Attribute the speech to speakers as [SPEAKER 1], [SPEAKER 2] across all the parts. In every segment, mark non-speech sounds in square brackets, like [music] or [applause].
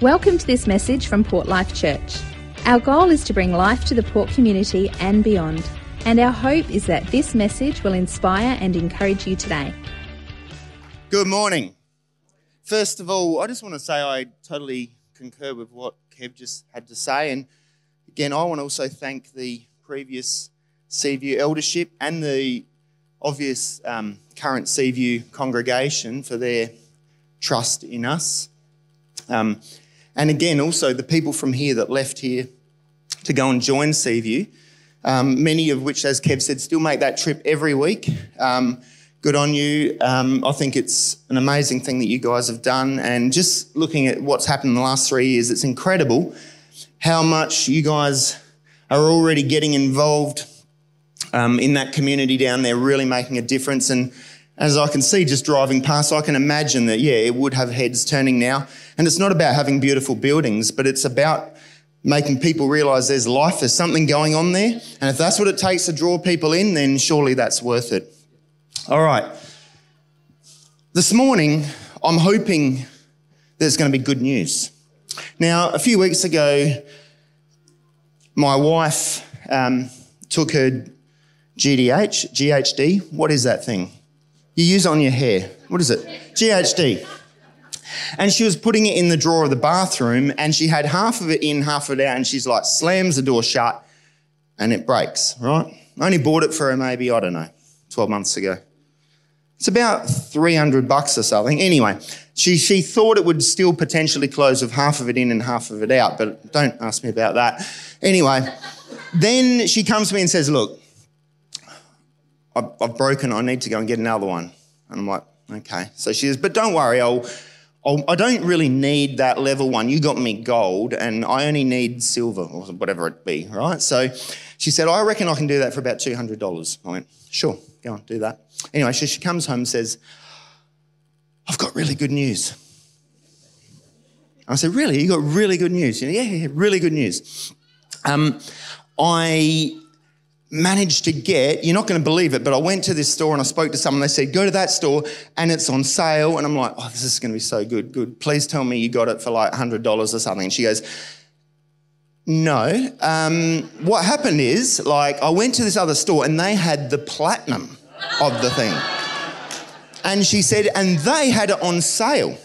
[SPEAKER 1] Welcome to this message from Port Life Church. Our goal is to bring life to the Port community and beyond, and our hope is that this message will inspire and encourage you today.
[SPEAKER 2] Good morning. First of all, I just want to say I totally concur with what Kev just had to say. And again, I want to also thank the previous Seaview eldership and the obvious um, current Seaview congregation for their trust in us. Um, and again, also the people from here that left here to go and join Seaview, um, many of which, as Kev said, still make that trip every week. Um, good on you. Um, I think it's an amazing thing that you guys have done. And just looking at what's happened in the last three years, it's incredible how much you guys are already getting involved um, in that community down there, really making a difference. And as I can see just driving past, I can imagine that, yeah, it would have heads turning now. And it's not about having beautiful buildings, but it's about making people realize there's life, there's something going on there. And if that's what it takes to draw people in, then surely that's worth it. All right. This morning, I'm hoping there's going to be good news. Now, a few weeks ago, my wife um, took her GDH, GHD. What is that thing? You use on your hair. What is it? GHD. And she was putting it in the drawer of the bathroom and she had half of it in, half of it out, and she's like, slams the door shut and it breaks, right? I only bought it for her maybe, I don't know, 12 months ago. It's about 300 bucks or something. Anyway, she, she thought it would still potentially close with half of it in and half of it out, but don't ask me about that. Anyway, then she comes to me and says, Look, I've, broken, I need to go and get another one. And I'm like, Okay. So she says, But don't worry, I'll, I'll, I do not really need that level one. You got me gold, and I only need silver or whatever it be, right? So she said, I reckon I can do that for about $200. I went, Sure, go on, do that. Anyway, so she comes home and says, I've got really good news. I said, Really? You got really good news? yeah, yeah, really good news. Um, I managed to get, you're not going to believe it, but I went to this store and I spoke to someone. They said, Go to that store and it's on sale. And I'm like, Oh, this is going to be so good. Good. Please tell me you got it for like $100 or something. And she goes, No. Um, what happened is, like, I went to this other store and they had the platinum of the thing. And she said, and they had it on sale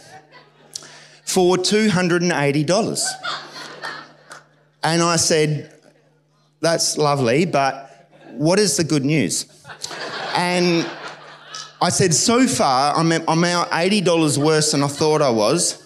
[SPEAKER 2] for $280. And I said, that's lovely, but what is the good news? And I said, so far, I'm, I'm out $80 worse than I thought I was.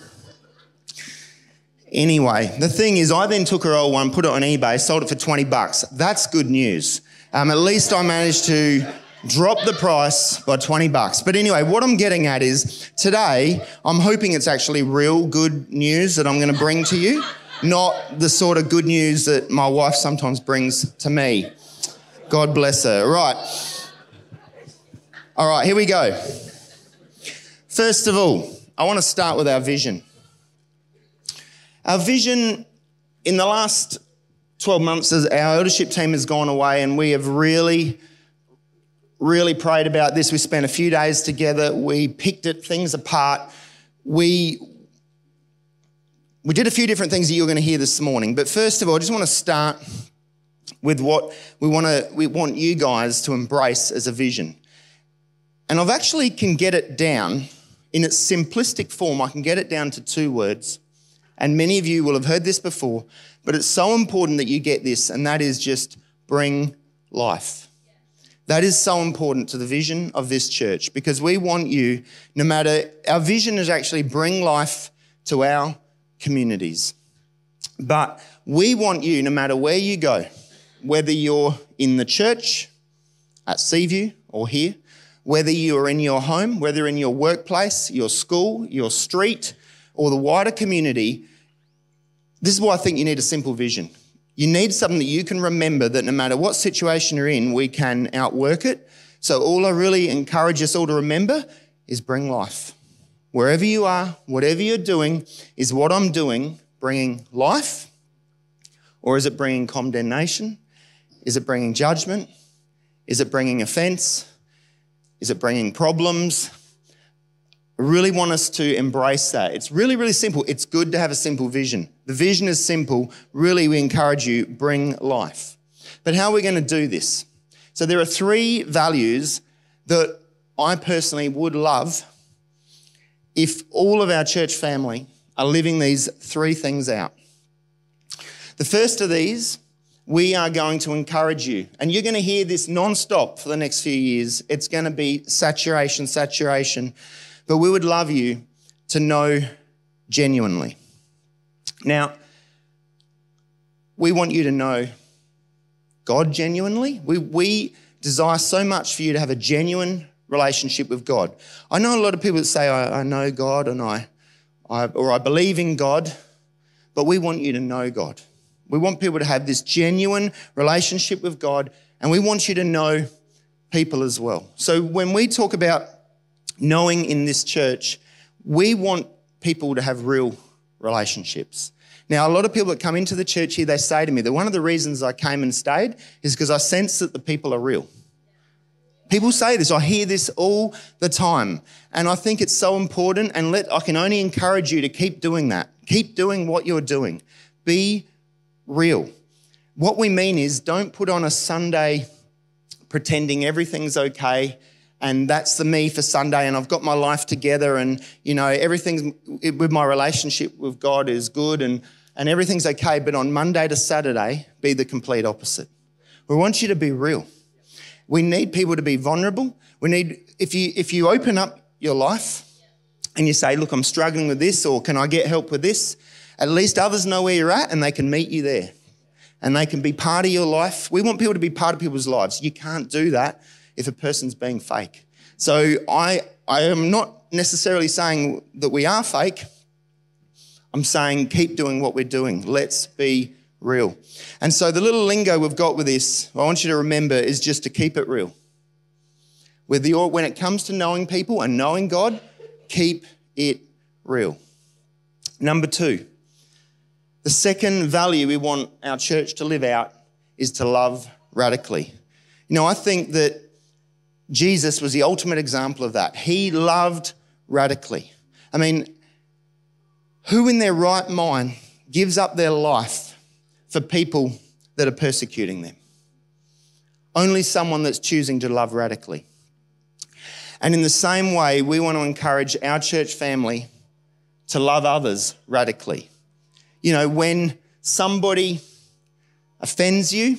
[SPEAKER 2] Anyway, the thing is, I then took her old one, put it on eBay, sold it for 20 bucks. That's good news. Um, at least I managed to drop the price by 20 bucks. But anyway, what I'm getting at is today, I'm hoping it's actually real good news that I'm going to bring to you, not the sort of good news that my wife sometimes brings to me. God bless her. Right. All right, here we go. First of all, I want to start with our vision. Our vision in the last 12 months, our eldership team has gone away, and we have really really prayed about this. We spent a few days together. We picked it, things apart. We we did a few different things that you're going to hear this morning. But first of all, I just want to start with what we want to we want you guys to embrace as a vision. And I've actually can get it down in its simplistic form. I can get it down to two words. And many of you will have heard this before, but it's so important that you get this, and that is just bring life. That is so important to the vision of this church because we want you, no matter, our vision is actually bring life to our communities. But we want you, no matter where you go, whether you're in the church, at Seaview, or here, whether you are in your home, whether in your workplace, your school, your street, or the wider community, this is why I think you need a simple vision. You need something that you can remember that no matter what situation you're in, we can outwork it. So, all I really encourage us all to remember is bring life. Wherever you are, whatever you're doing, is what I'm doing bringing life? Or is it bringing condemnation? Is it bringing judgment? Is it bringing offense? Is it bringing problems? I really want us to embrace that. It's really, really simple. It's good to have a simple vision. The vision is simple. Really, we encourage you, bring life. But how are we going to do this? So there are three values that I personally would love if all of our church family are living these three things out. The first of these, we are going to encourage you, and you're going to hear this non-stop for the next few years. It's going to be saturation, saturation, but we would love you to know genuinely. Now, we want you to know God genuinely. We, we desire so much for you to have a genuine relationship with God. I know a lot of people that say, I, I know God and I, I, or I believe in God, but we want you to know God. We want people to have this genuine relationship with God, and we want you to know people as well. So when we talk about knowing in this church, we want people to have real relationships. Now, a lot of people that come into the church here, they say to me that one of the reasons I came and stayed is because I sense that the people are real. People say this, I hear this all the time. And I think it's so important. And let, I can only encourage you to keep doing that. Keep doing what you're doing. Be real. What we mean is don't put on a Sunday pretending everything's okay and that's the me for Sunday, and I've got my life together, and you know everything's with my relationship with God is good, and and everything's okay. But on Monday to Saturday, be the complete opposite. We want you to be real. We need people to be vulnerable. We need if you if you open up your life and you say, "Look, I'm struggling with this," or "Can I get help with this?" At least others know where you're at, and they can meet you there, and they can be part of your life. We want people to be part of people's lives. You can't do that if a person's being fake. So I, I am not necessarily saying that we are fake. I'm saying keep doing what we're doing. Let's be real. And so the little lingo we've got with this, I want you to remember, is just to keep it real. With the, when it comes to knowing people and knowing God, keep it real. Number two, the second value we want our church to live out is to love radically. You know, I think that Jesus was the ultimate example of that. He loved radically. I mean, who in their right mind gives up their life for people that are persecuting them? Only someone that's choosing to love radically. And in the same way, we want to encourage our church family to love others radically. You know, when somebody offends you,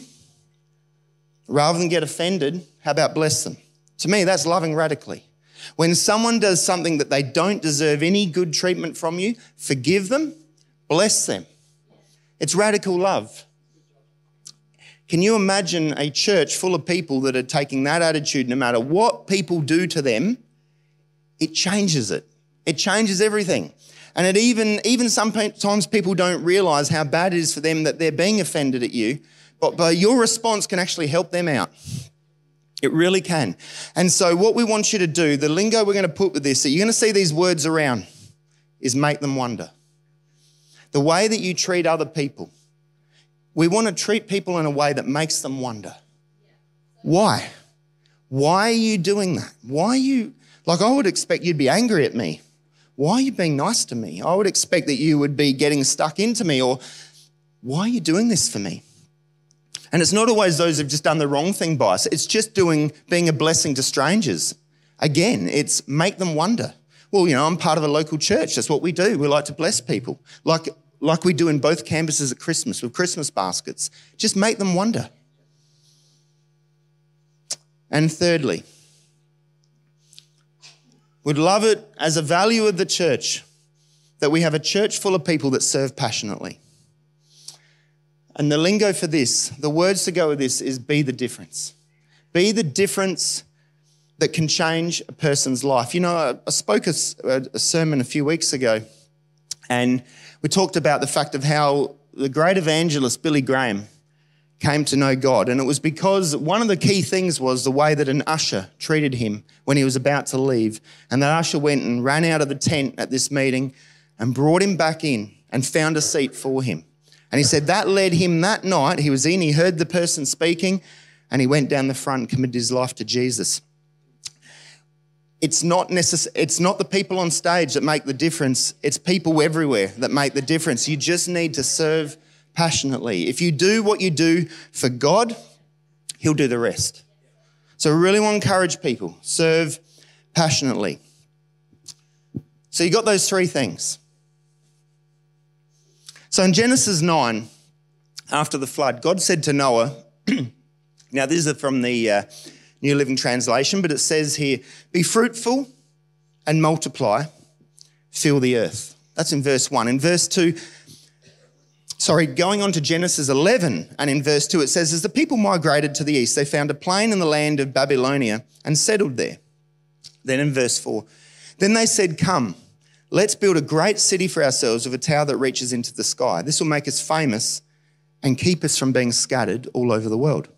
[SPEAKER 2] rather than get offended, how about bless them? To me, that's loving radically. When someone does something that they don't deserve any good treatment from you, forgive them, bless them. It's radical love. Can you imagine a church full of people that are taking that attitude no matter what people do to them? It changes it. It changes everything. And it even, even sometimes people don't realize how bad it is for them that they're being offended at you, but, but your response can actually help them out. It really can. And so, what we want you to do, the lingo we're going to put with this, that you're going to see these words around, is make them wonder. The way that you treat other people, we want to treat people in a way that makes them wonder. Why? Why are you doing that? Why are you, like, I would expect you'd be angry at me. Why are you being nice to me? I would expect that you would be getting stuck into me, or why are you doing this for me? And it's not always those who've just done the wrong thing by us. It's just doing, being a blessing to strangers. Again, it's make them wonder. Well, you know, I'm part of a local church. That's what we do. We like to bless people, like, like we do in both campuses at Christmas with Christmas baskets. Just make them wonder. And thirdly, we'd love it as a value of the church that we have a church full of people that serve passionately. And the lingo for this, the words to go with this is be the difference. Be the difference that can change a person's life. You know, I spoke a, a sermon a few weeks ago and we talked about the fact of how the great evangelist Billy Graham came to know God. And it was because one of the key things was the way that an usher treated him when he was about to leave. And that usher went and ran out of the tent at this meeting and brought him back in and found a seat for him. And he said that led him that night. He was in, he heard the person speaking, and he went down the front and committed his life to Jesus. it's not necess- it's not the people on stage that make the difference. It's people everywhere that make the difference. You just need to serve passionately. If you do what you do for God, He'll do the rest. So I really want to encourage people serve passionately. So you got those three things. So in Genesis 9, after the flood, God said to Noah, [clears throat] now this is from the uh, New Living Translation, but it says here, be fruitful and multiply, fill the earth. That's in verse 1. In verse 2, sorry, going on to Genesis 11, and in verse 2 it says, As the people migrated to the east, they found a plain in the land of Babylonia and settled there. Then in verse 4, then they said, Come, let's build a great city for ourselves with a tower that reaches into the sky. This will make us famous and keep us from being scattered all over the world.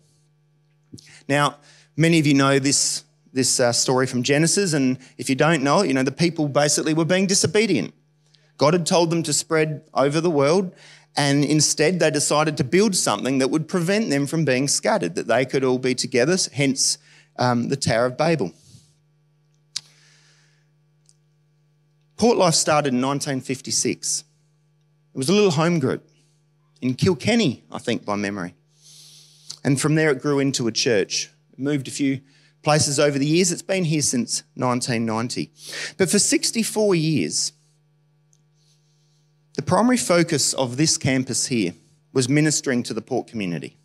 [SPEAKER 2] Now, many of you know this, this uh, story from Genesis, and if you don't know it, you know, the people basically were being disobedient. God had told them to spread over the world, and instead, they decided to build something that would prevent them from being scattered, that they could all be together, hence um, the Tower of Babel. Port Life started in 1956. It was a little home group in Kilkenny, I think, by memory. And from there, it grew into a church. It moved a few places over the years. It's been here since 1990. But for 64 years, the primary focus of this campus here was ministering to the port community.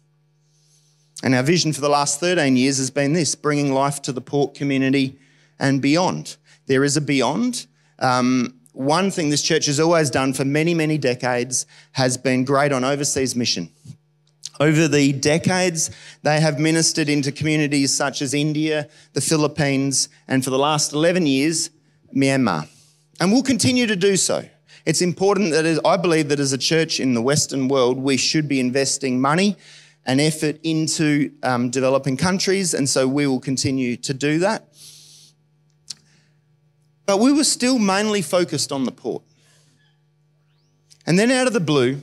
[SPEAKER 2] And our vision for the last 13 years has been this bringing life to the port community and beyond. There is a beyond. Um, one thing this church has always done for many, many decades has been great on overseas mission. Over the decades, they have ministered into communities such as India, the Philippines, and for the last 11 years, Myanmar. And will continue to do so. It's important that as, I believe that as a church in the Western world, we should be investing money and effort into um, developing countries, and so we will continue to do that. But we were still mainly focused on the port. And then out of the blue,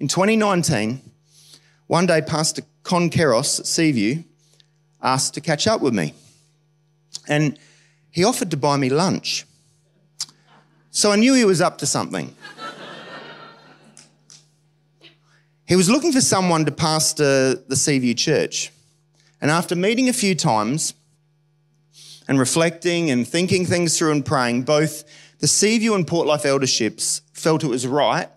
[SPEAKER 2] in 2019, one day Pastor Con Keros at Seaview asked to catch up with me. And he offered to buy me lunch. So I knew he was up to something. he was looking for someone to pastor the Seaview Church. And after meeting a few times and reflecting and thinking things through and praying, both the Seaview and Port Life elderships felt it was right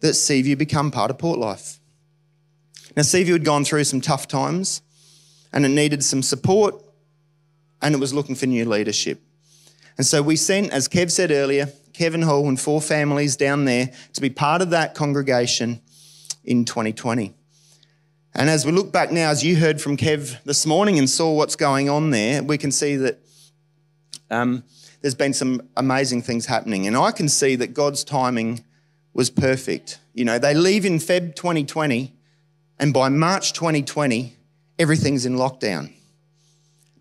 [SPEAKER 2] that Seaview become part of Port Life. Now, Seaview had gone through some tough times and it needed some support and it was looking for new leadership. And so we sent, as Kev said earlier, Kevin Hall and four families down there to be part of that congregation in 2020. And as we look back now, as you heard from Kev this morning and saw what's going on there, we can see that um, there's been some amazing things happening. And I can see that God's timing was perfect. You know, they leave in Feb 2020, and by March 2020, everything's in lockdown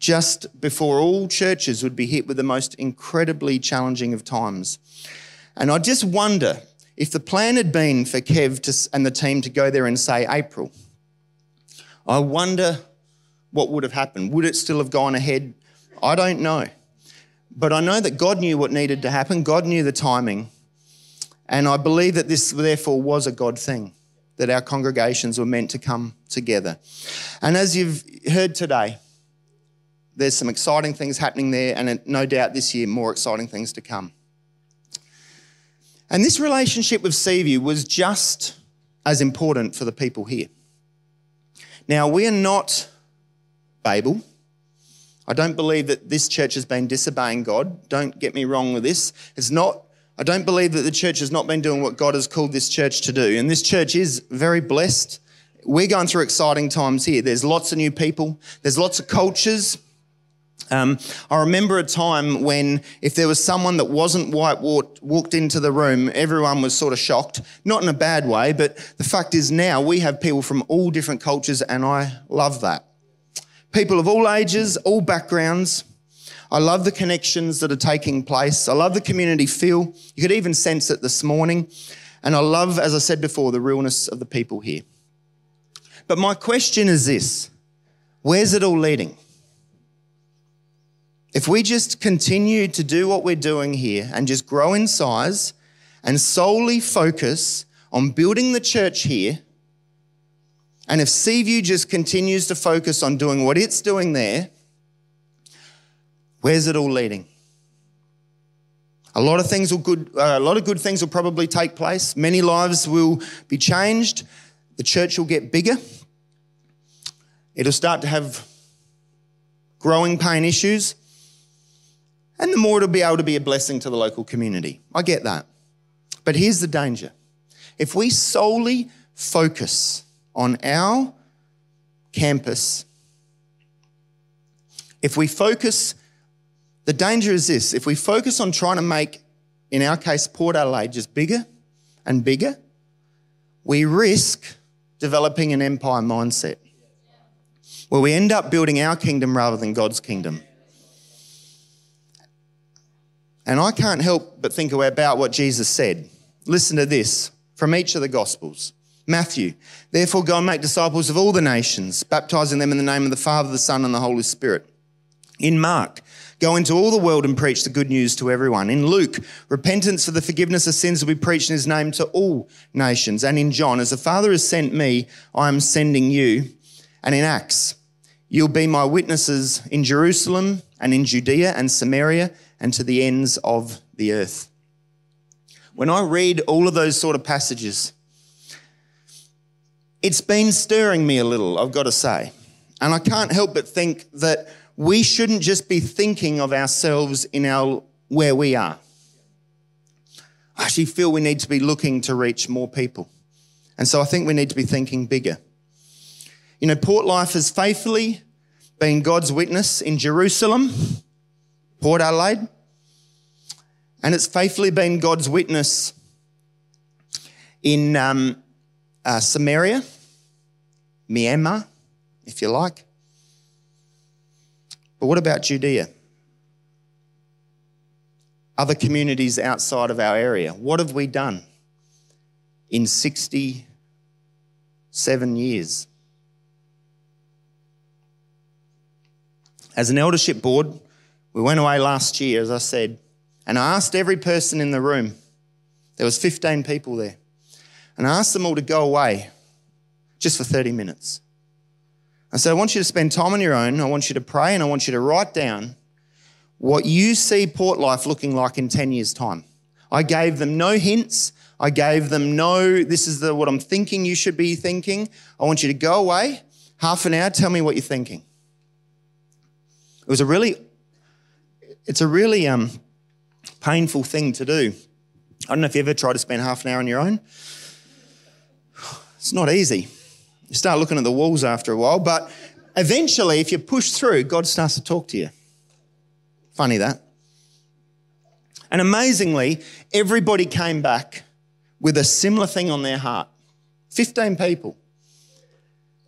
[SPEAKER 2] just before all churches would be hit with the most incredibly challenging of times. And I just wonder if the plan had been for Kev to, and the team to go there and say April, I wonder what would have happened. Would it still have gone ahead? I don't know. But I know that God knew what needed to happen, God knew the timing. And I believe that this, therefore, was a God thing, that our congregations were meant to come together. And as you've heard today, there's some exciting things happening there, and uh, no doubt this year, more exciting things to come. And this relationship with Seaview was just as important for the people here. Now, we are not Babel. I don't believe that this church has been disobeying God. Don't get me wrong with this. It's not, I don't believe that the church has not been doing what God has called this church to do. And this church is very blessed. We're going through exciting times here. There's lots of new people, there's lots of cultures. Um, I remember a time when if there was someone that wasn't white walked, walked into the room, everyone was sort of shocked. Not in a bad way, but the fact is now we have people from all different cultures, and I love that. People of all ages, all backgrounds. I love the connections that are taking place. I love the community feel. You could even sense it this morning. And I love, as I said before, the realness of the people here. But my question is this where's it all leading? If we just continue to do what we're doing here and just grow in size and solely focus on building the church here, and if Seaview just continues to focus on doing what it's doing there, where's it all leading? A lot of things will good, uh, a lot of good things will probably take place. Many lives will be changed. The church will get bigger. It'll start to have growing pain issues. And the more it'll be able to be a blessing to the local community. I get that. But here's the danger. If we solely focus on our campus, if we focus the danger is this if we focus on trying to make, in our case, Port Adelaide just bigger and bigger, we risk developing an empire mindset where we end up building our kingdom rather than God's kingdom. And I can't help but think about what Jesus said. Listen to this from each of the Gospels. Matthew, therefore go and make disciples of all the nations, baptizing them in the name of the Father, the Son, and the Holy Spirit. In Mark, Go into all the world and preach the good news to everyone. In Luke, repentance for the forgiveness of sins will be preached in his name to all nations. And in John, as the Father has sent me, I am sending you. And in Acts, you'll be my witnesses in Jerusalem and in Judea and Samaria and to the ends of the earth. When I read all of those sort of passages, it's been stirring me a little, I've got to say. And I can't help but think that we shouldn't just be thinking of ourselves in our where we are. I actually feel we need to be looking to reach more people. And so I think we need to be thinking bigger. You know, Port Life has faithfully been God's witness in Jerusalem, Port Adelaide, and it's faithfully been God's witness in um, uh, Samaria, Myanmar, if you like, but what about Judea? Other communities outside of our area. What have we done in 67 years? As an eldership board, we went away last year, as I said, and I asked every person in the room, there was 15 people there, and I asked them all to go away just for 30 minutes. I said, I want you to spend time on your own. I want you to pray and I want you to write down what you see Port Life looking like in 10 years' time. I gave them no hints. I gave them no, this is the, what I'm thinking you should be thinking. I want you to go away, half an hour, tell me what you're thinking. It was a really, it's a really um, painful thing to do. I don't know if you ever tried to spend half an hour on your own. It's not easy. You start looking at the walls after a while, but eventually, if you push through, God starts to talk to you. Funny that. And amazingly, everybody came back with a similar thing on their heart 15 people.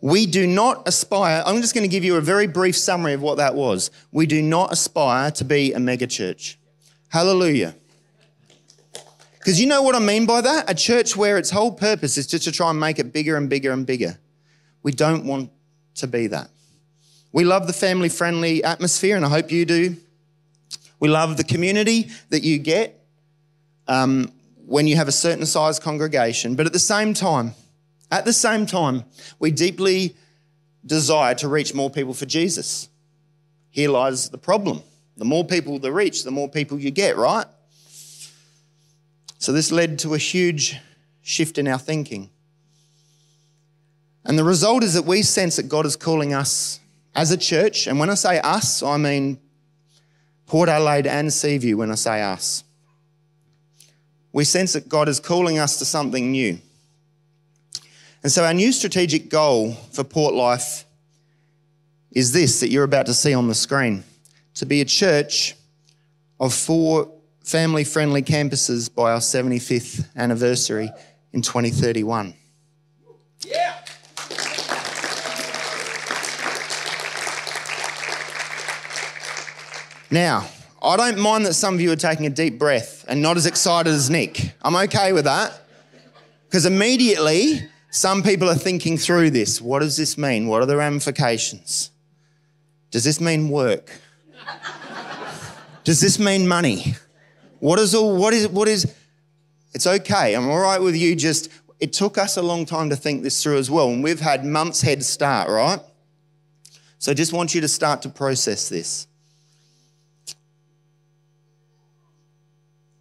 [SPEAKER 2] We do not aspire, I'm just going to give you a very brief summary of what that was. We do not aspire to be a megachurch. Hallelujah. Because you know what I mean by that? A church where its whole purpose is just to try and make it bigger and bigger and bigger. We don't want to be that. We love the family friendly atmosphere, and I hope you do. We love the community that you get um, when you have a certain size congregation. But at the same time, at the same time, we deeply desire to reach more people for Jesus. Here lies the problem. The more people that reach, the more people you get, right? So this led to a huge shift in our thinking. And the result is that we sense that God is calling us as a church, and when I say us, I mean Port Adelaide and Seaview when I say us. We sense that God is calling us to something new. And so, our new strategic goal for Port Life is this that you're about to see on the screen to be a church of four family friendly campuses by our 75th anniversary in 2031. Yeah. Now, I don't mind that some of you are taking a deep breath and not as excited as Nick. I'm okay with that. Because immediately, some people are thinking through this. What does this mean? What are the ramifications? Does this mean work? Does this mean money? What is all, what is, what is, it's okay. I'm all right with you. Just, it took us a long time to think this through as well. And we've had months head start, right? So I just want you to start to process this.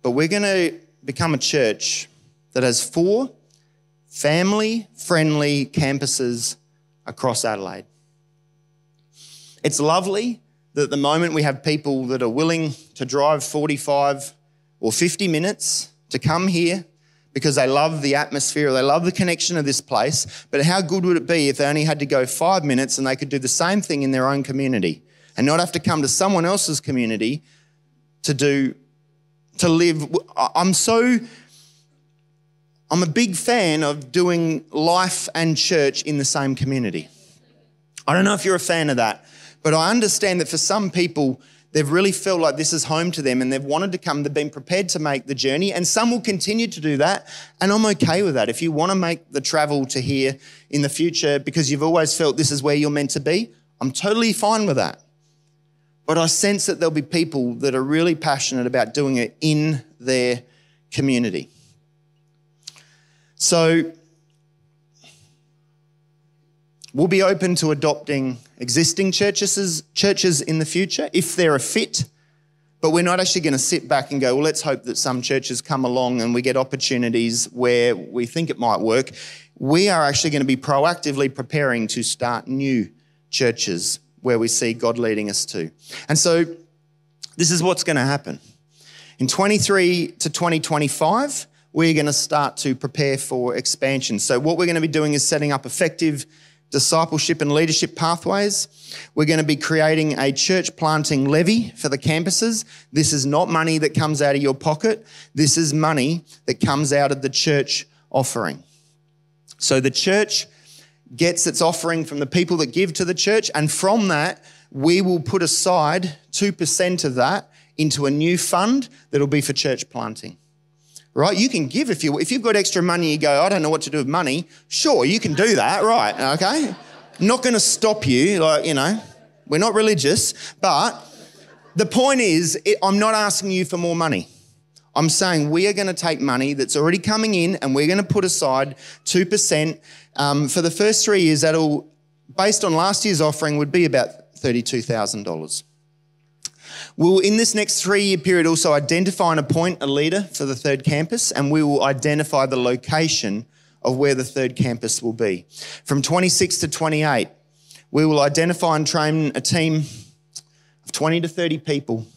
[SPEAKER 2] But we're going to become a church that has four family friendly campuses across Adelaide. It's lovely that at the moment we have people that are willing to drive 45 or 50 minutes to come here because they love the atmosphere, they love the connection of this place. But how good would it be if they only had to go five minutes and they could do the same thing in their own community and not have to come to someone else's community to do, to live? I'm so, I'm a big fan of doing life and church in the same community. I don't know if you're a fan of that, but I understand that for some people, They've really felt like this is home to them and they've wanted to come. They've been prepared to make the journey, and some will continue to do that. And I'm okay with that. If you want to make the travel to here in the future because you've always felt this is where you're meant to be, I'm totally fine with that. But I sense that there'll be people that are really passionate about doing it in their community. So we'll be open to adopting existing churches, churches in the future if they're a fit. But we're not actually going to sit back and go, well, let's hope that some churches come along and we get opportunities where we think it might work. We are actually going to be proactively preparing to start new churches where we see God leading us to. And so this is what's going to happen. In 23 to 2025, we're going to start to prepare for expansion. So, what we're going to be doing is setting up effective discipleship and leadership pathways. We're going to be creating a church planting levy for the campuses. This is not money that comes out of your pocket. This is money that comes out of the church offering. So the church gets its offering from the people that give to the church, and from that, we will put aside 2% of that into a new fund that'll be for church planting right? You can give if you if you've got extra money. You go, I don't know what to do with money. Sure, you can do that, right? Okay, not going to stop you. Like you know, we're not religious, but the point is, it, I'm not asking you for more money. I'm saying we are going to take money that's already coming in and we're going to put aside 2% um, for the first three years. That'll, based on last year's offering, would be about $32,000. We will, in this next three year period, also identify and appoint a leader for the third campus, and we will identify the location of where the third campus will be. From 26 to 28, we will identify and train a team of 20 to 30 people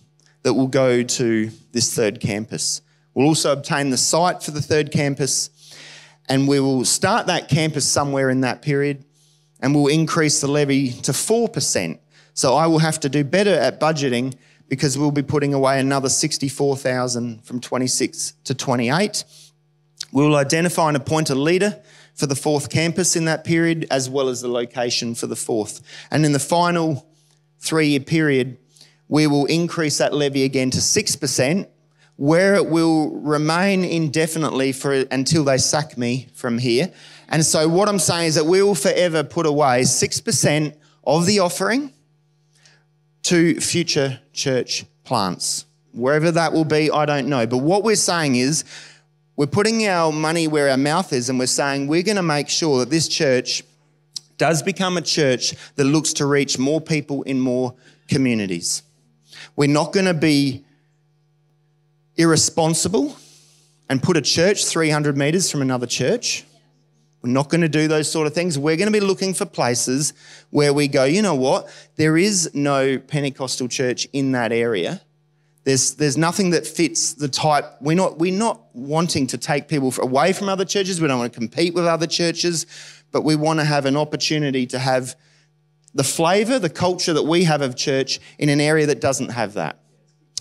[SPEAKER 2] that will go to this third campus. We'll also obtain the site for the third campus, and we will start that campus somewhere in that period, and we'll increase the levy to 4%. So I will have to do better at budgeting because we'll be putting away another 64,000 from 26 to 28. We will identify and appoint a leader for the fourth campus in that period, as well as the location for the fourth. And in the final three year period, we will increase that levy again to 6%, where it will remain indefinitely for until they sack me from here. And so what I'm saying is that we will forever put away 6% of the offering to future church plants. Wherever that will be, I don't know. But what we're saying is, we're putting our money where our mouth is, and we're saying we're going to make sure that this church does become a church that looks to reach more people in more communities. We're not going to be irresponsible and put a church 300 metres from another church. We're not going to do those sort of things. We're going to be looking for places where we go, you know what? There is no Pentecostal church in that area. There's, there's nothing that fits the type. We're not, we're not wanting to take people away from other churches. We don't want to compete with other churches, but we want to have an opportunity to have the flavour, the culture that we have of church in an area that doesn't have that.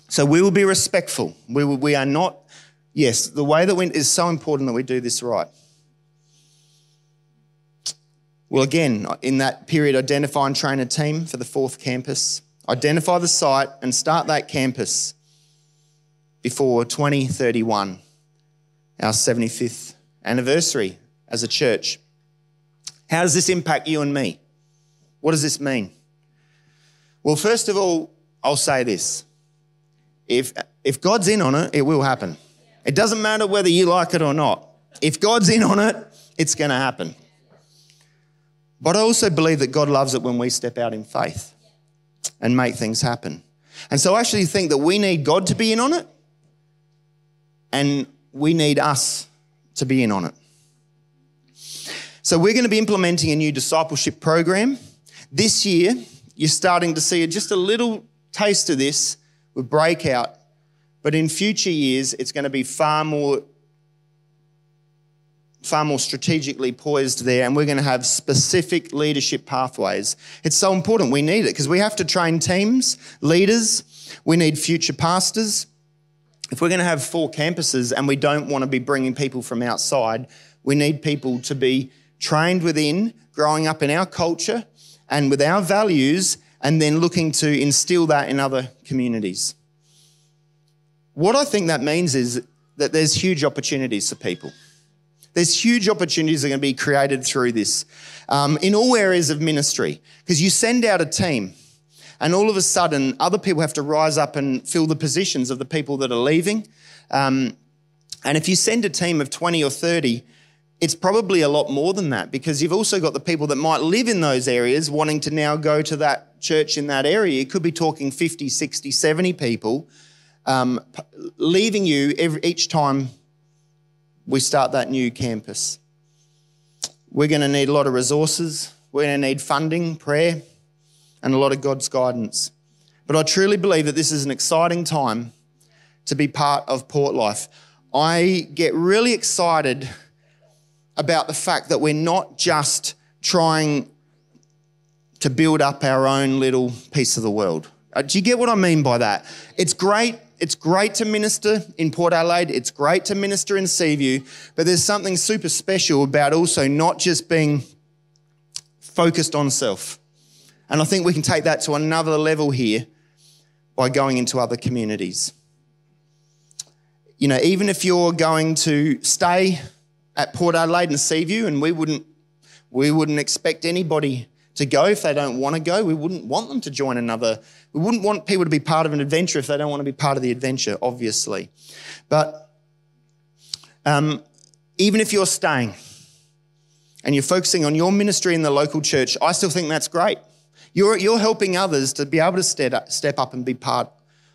[SPEAKER 2] So we will be respectful. We, will, we are not, yes, the way that we, is so important that we do this right. Well, again, in that period, identify and train a team for the fourth campus, identify the site and start that campus before 2031, our 75th anniversary as a church. How does this impact you and me? What does this mean? Well, first of all, I'll say this if, if God's in on it, it will happen. It doesn't matter whether you like it or not. If God's in on it, it's going to happen. But I also believe that God loves it when we step out in faith and make things happen. And so I actually think that we need God to be in on it and we need us to be in on it. So we're going to be implementing a new discipleship program. This year, you're starting to see just a little taste of this with Breakout, but in future years, it's going to be far more far more strategically poised there, and we're going to have specific leadership pathways. It's so important. We need it because we have to train teams, leaders, we need future pastors. If we're going to have four campuses and we don't want to be bringing people from outside, we need people to be trained within, growing up in our culture and with our values, and then looking to instill that in other communities. What I think that means is that there's huge opportunities for people. There's huge opportunities that are going to be created through this um, in all areas of ministry because you send out a team and all of a sudden other people have to rise up and fill the positions of the people that are leaving. Um, and if you send a team of 20 or 30, it's probably a lot more than that because you've also got the people that might live in those areas wanting to now go to that church in that area. You could be talking 50, 60, 70 people um, leaving you every, each time we start that new campus. We're going to need a lot of resources, we're going to need funding, prayer, and a lot of God's guidance. But I truly believe that this is an exciting time to be part of Port Life. I get really excited about the fact that we're not just trying to build up our own little piece of the world. Uh, do you get what I mean by that? It's great it's great to minister in Port Adelaide, it's great to minister in Seaview, but there's something super special about also not just being focused on self. And I think we can take that to another level here by going into other communities. You know, even if you're going to stay at Port Adelaide and Seaview, and we wouldn't, we wouldn't expect anybody to go if they don't want to go. We wouldn't want them to join another. We wouldn't want people to be part of an adventure if they don't want to be part of the adventure, obviously. But um, even if you're staying and you're focusing on your ministry in the local church, I still think that's great. You're, you're helping others to be able to step step up and be part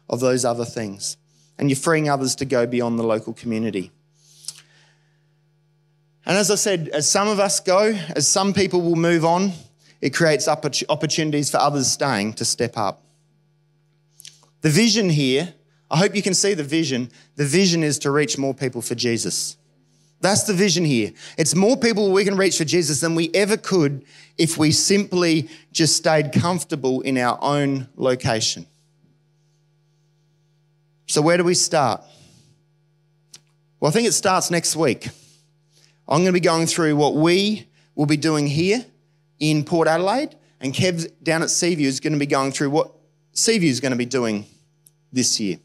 [SPEAKER 2] of those other things. And you're freeing others to go beyond the local community. And as I said, as some of us go, as some people will move on, it creates opportunities for others staying to step up. The vision here, I hope you can see the vision. The vision is to reach more people for Jesus. That's the vision here. It's more people we can reach for Jesus than we ever could if we simply just stayed comfortable in our own location. So, where do we start? Well, I think it starts next week. I'm going to be going through what we will be doing here in Port Adelaide, and Kev down at Seaview is going to be going through what Seaview is going to be doing this year.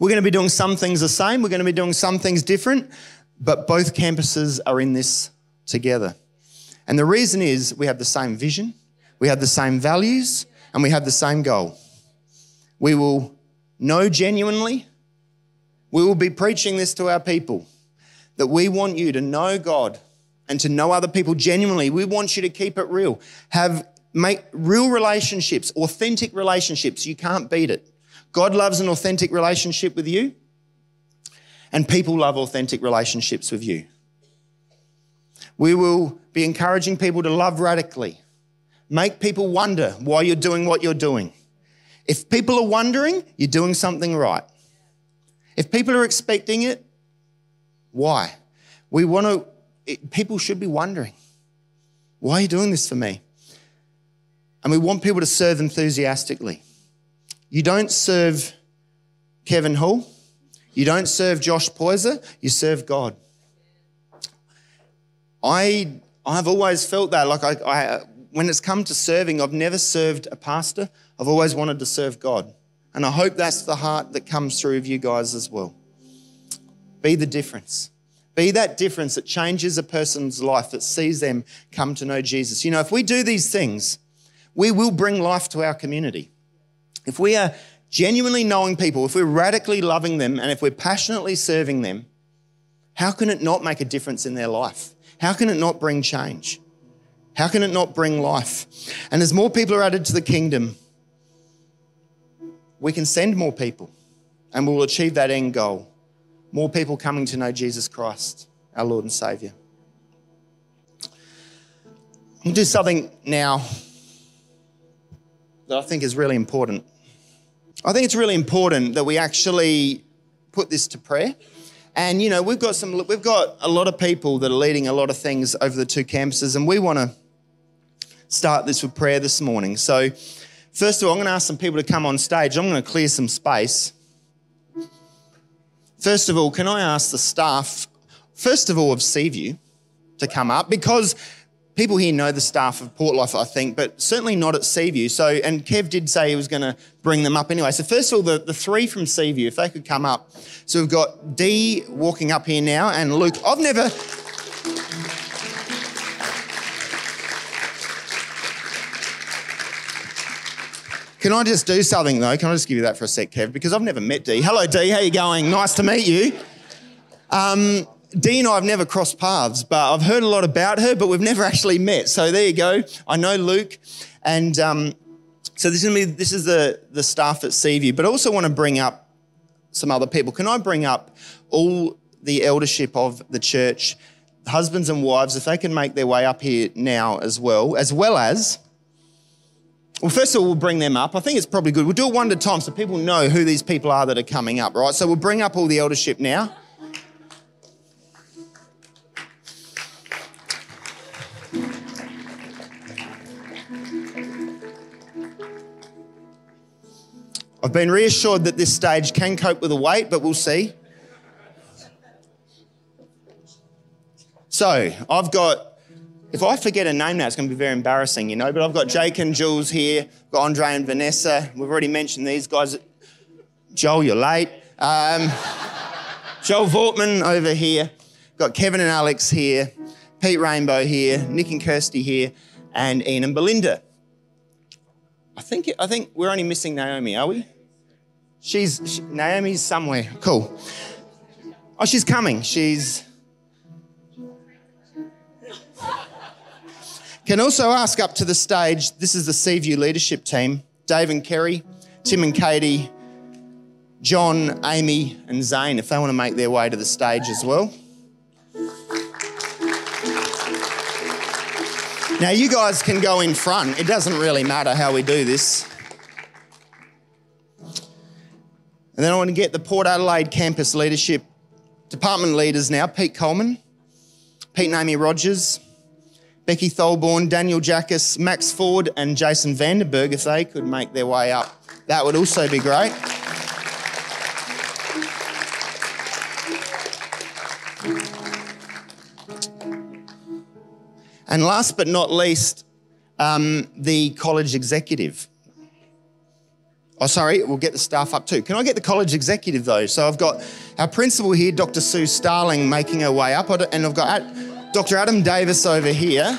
[SPEAKER 2] We're going to be doing some things the same, we're going to be doing some things different, but both campuses are in this together. And the reason is we have the same vision, we have the same values, and we have the same goal. We will know genuinely, we will be preaching this to our people that we want you to know God and to know other people genuinely. We want you to keep it real. Have make real relationships, authentic relationships. You can't beat it. God loves an authentic relationship with you, and people love authentic relationships with you. We will be encouraging people to love radically. Make people wonder why you're doing what you're doing. If people are wondering, you're doing something right. If people are expecting it, why? We want to it, people should be wondering, why are you doing this for me? And we want people to serve enthusiastically. You don't serve Kevin Hull, you don't serve Josh Poyser, you serve God. I, I've always felt that. Like, I, I, when it's come to serving, I've never served a pastor, I've always wanted to serve God. And I hope that's the heart that comes through of you guys as well. Be the difference. Be that difference that changes a person's life, that sees them come to know Jesus. You know, if we do these things, we will bring life to our community. If we are genuinely knowing people, if we're radically loving them and if we're passionately serving them, how can it not make a difference in their life? How can it not bring change? How can it not bring life? And as more people are added to the kingdom, we can send more people and we'll achieve that end goal. More people coming to know Jesus Christ, our Lord and Savior. We'll do something now that I think is really important. I think it's really important that we actually put this to prayer. And you know, we've got some we've got a lot of people that are leading a lot of things over the two campuses and we want to start this with prayer this morning. So first of all, I'm going to ask some people to come on stage. I'm going to clear some space. First of all, can I ask the staff first of all of Seaview to come up because people here know the staff of Port Life, I think, but certainly not at Seaview. So, and Kev did say he was going to bring them up anyway. So, first of all, the, the three from Seaview, if they could come up. So, we've got Dee walking up here now, and Luke. I've never. Can I just do something though? Can I just give you that for a sec, Kev? Because I've never met Dee. Hello, Dee. How you going? Nice to meet you. Um, Dee and I have never crossed paths, but I've heard a lot about her, but we've never actually met. So there you go. I know Luke, and um, so this is this is the the staff at Seaview. But I also want to bring up some other people. Can I bring up all the eldership of the church, husbands and wives, if they can make their way up here now as well, as well as. Well, first of all, we'll bring them up. I think it's probably good. We'll do it one at a time so people know who these people are that are coming up, right? So we'll bring up all the eldership now. I've been reassured that this stage can cope with the weight, but we'll see. So I've got, if I forget a name now, it's going to be very embarrassing, you know, but I've got Jake and Jules here, got Andre and Vanessa. We've already mentioned these guys. Joel, you're late. Um, Joel Vortman over here. Got Kevin and Alex here, Pete Rainbow here, Nick and Kirsty here, and Ian and Belinda. I think, I think we're only missing Naomi, are we? She's she, Naomi's somewhere. Cool. Oh, she's coming. She's. Can also ask up to the stage. This is the Seaview leadership team: Dave and Kerry, Tim and Katie, John, Amy, and Zane. If they want to make their way to the stage as well. Now, you guys can go in front. It doesn't really matter how we do this. And then I want to get the Port Adelaide campus leadership department leaders now Pete Coleman, Pete and Amy Rogers, Becky Tholborn, Daniel Jackus, Max Ford, and Jason Vanderberg, if they could make their way up. That would also be great. And last but not least, um, the college executive. Oh, sorry, we'll get the staff up too. Can I get the college executive though? So I've got our principal here, Dr. Sue Starling, making her way up, and I've got Dr. Adam Davis over here.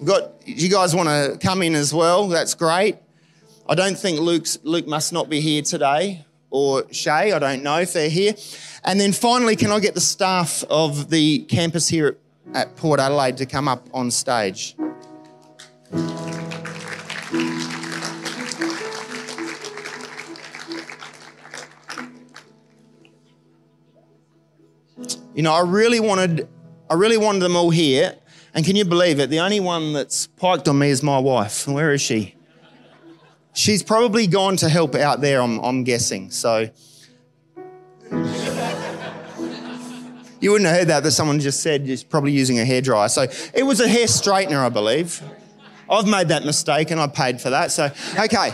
[SPEAKER 2] We've got you guys want to come in as well. That's great. I don't think Luke's Luke must not be here today, or Shay. I don't know if they're here. And then finally, can I get the staff of the campus here at Port Adelaide to come up on stage? You know, I really wanted, I really wanted them all here. And can you believe it? The only one that's piked on me is my wife. Where is she? She's probably gone to help out there, I'm, I'm guessing. So you wouldn't have heard that that someone just said she's probably using a hairdryer. So it was a hair straightener, I believe. I've made that mistake and I paid for that. So, okay.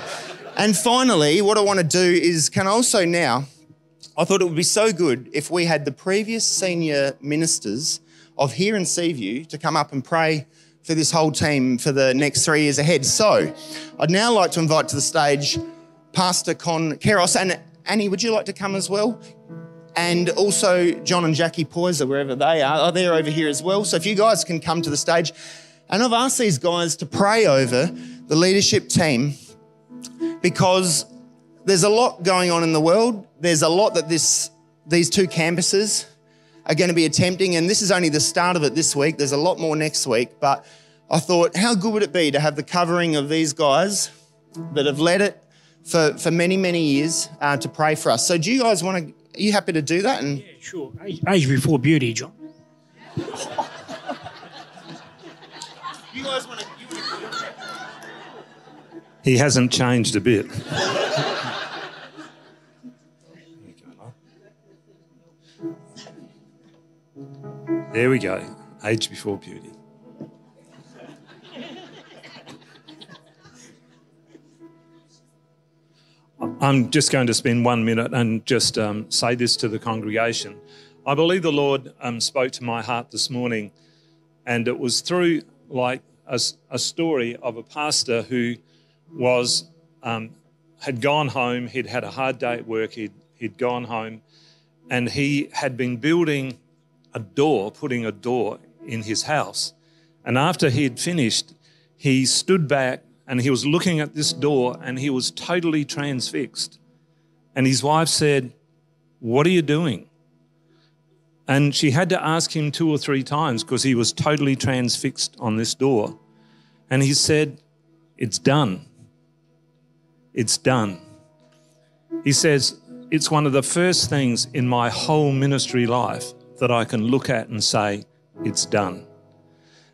[SPEAKER 2] And finally, what I want to do is can I also now I thought it would be so good if we had the previous senior ministers of here in Seaview to come up and pray for this whole team for the next three years ahead. So I'd now like to invite to the stage Pastor Con Keros. And Annie, would you like to come as well? And also John and Jackie Poyser, wherever they are, are there over here as well. So if you guys can come to the stage. And I've asked these guys to pray over the leadership team because there's a lot going on in the world. There's a lot that this, these two campuses are going to be attempting, and this is only the start of it this week. There's a lot more next week, but I thought, how good would it be to have the covering of these guys that have led it for, for many, many years uh, to pray for us? So, do you guys want to? Are you happy to do that? And
[SPEAKER 3] yeah, sure. Age, age before beauty, John. [laughs] you
[SPEAKER 4] guys want to? He hasn't changed a bit. [laughs] There we go. Age before beauty. I'm just going to spend one minute and just um, say this to the congregation. I believe the Lord um, spoke to my heart this morning, and it was through like a, a story of a pastor who was um, had gone home. He'd had a hard day at work. He'd he'd gone home, and he had been building a door, putting a door in his house. And after he had finished, he stood back and he was looking at this door and he was totally transfixed. And his wife said, What are you doing? And she had to ask him two or three times because he was totally transfixed on this door. And he said, It's done. It's done. He says, It's one of the first things in my whole ministry life that I can look at and say, It's done.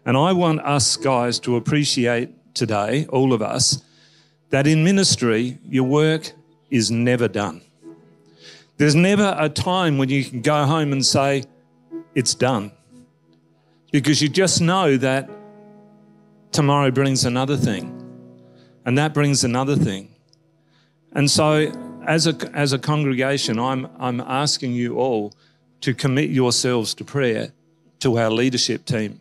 [SPEAKER 4] And I want us guys to appreciate today, all of us, that in ministry, your work is never done. There's never a time when you can go home and say, It's done. Because you just know that tomorrow brings another thing, and that brings another thing. And so, as a, as a congregation, I'm, I'm asking you all to commit yourselves to prayer to our leadership team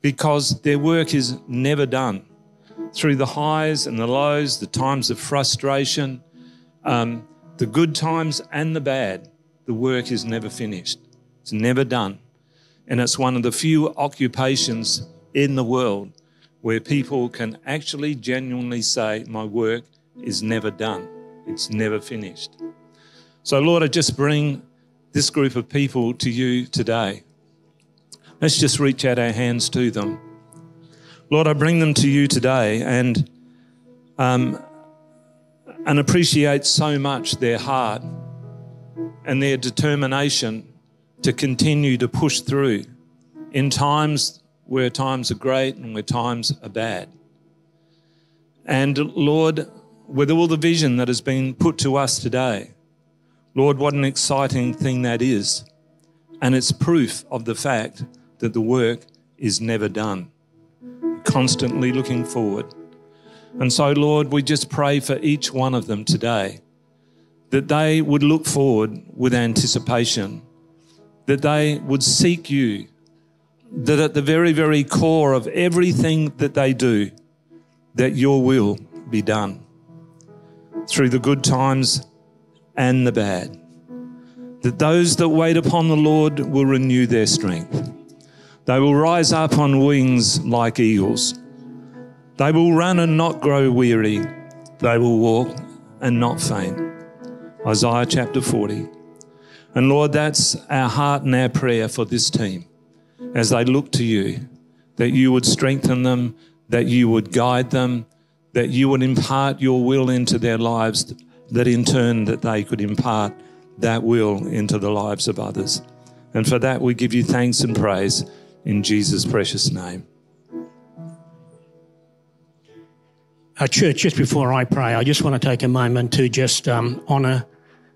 [SPEAKER 4] because their work is never done through the highs and the lows, the times of frustration, um, the good times and the bad, the work is never finished. It's never done. And it's one of the few occupations in the world where people can actually genuinely say, My work is never done, it's never finished. So, Lord, I just bring this group of people to you today. Let's just reach out our hands to them. Lord, I bring them to you today and, um, and appreciate so much their heart and their determination to continue to push through in times where times are great and where times are bad. And Lord, with all the vision that has been put to us today, Lord, what an exciting thing that is. And it's proof of the fact that the work is never done constantly looking forward. And so, Lord, we just pray for each one of them today that they would look forward with anticipation, that they would seek you, that at the very, very core of everything that they do, that your will be done through the good times and the bad. That those that wait upon the Lord will renew their strength. They will rise up on wings like eagles. They will run and not grow weary. They will walk and not faint. Isaiah chapter 40. And Lord, that's our heart and our prayer for this team as they look to you, that you would strengthen them, that you would guide them, that you would impart your will into their lives, that in turn that they could impart that will into the lives of others. And for that we give you thanks and praise in Jesus' precious name.
[SPEAKER 3] Our church, just before I pray, I just want to take a moment to just um, honour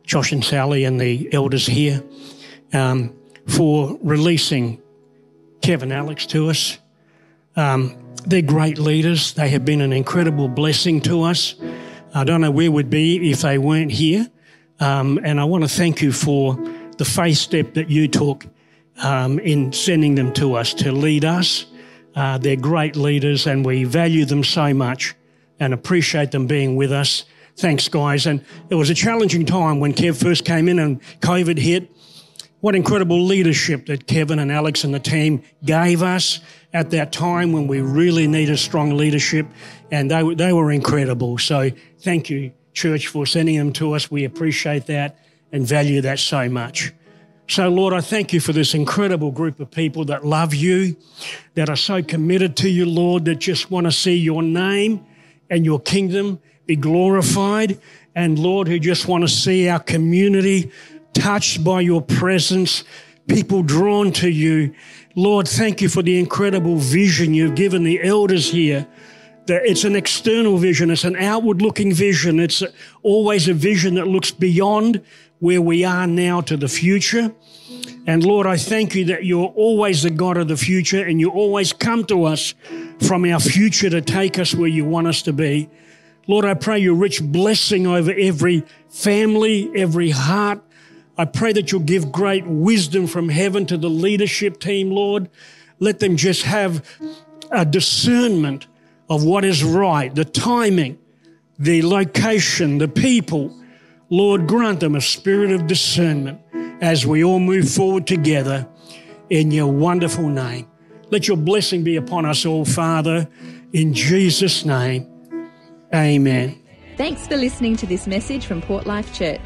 [SPEAKER 3] Josh and Sally and the elders here um, for releasing Kevin Alex to us. Um, they're great leaders. They have been an incredible blessing to us. I don't know where we'd be if they weren't here. Um, and I want to thank you for the faith step that you took um, in sending them to us to lead us. Uh, they're great leaders and we value them so much and appreciate them being with us. Thanks, guys. And it was a challenging time when Kev first came in and COVID hit. What incredible leadership that Kevin and Alex and the team gave us at that time when we really needed strong leadership, and they, they were incredible. So thank you, church, for sending them to us. We appreciate that and value that so much. So, Lord, I thank you for this incredible group of people that love you, that are so committed to you, Lord, that just want to see your name and your kingdom be glorified. And, Lord, who just want to see our community touched by your presence, people drawn to you. Lord, thank you for the incredible vision you've given the elders here. It's an external vision, it's an outward looking vision, it's always a vision that looks beyond where we are now to the future. And Lord, I thank you that you're always the God of the future and you always come to us from our future to take us where you want us to be. Lord, I pray your rich blessing over every family, every heart. I pray that you'll give great wisdom from heaven to the leadership team, Lord. Let them just have a discernment of what is right, the timing, the location, the people Lord, grant them a spirit of discernment as we all move forward together in your wonderful name. Let your blessing be upon us all, Father, in Jesus' name. Amen.
[SPEAKER 1] Thanks for listening to this message from Port Life Church.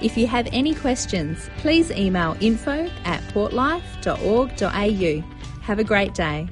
[SPEAKER 1] If you have any questions, please email info at portlife.org.au. Have a great day.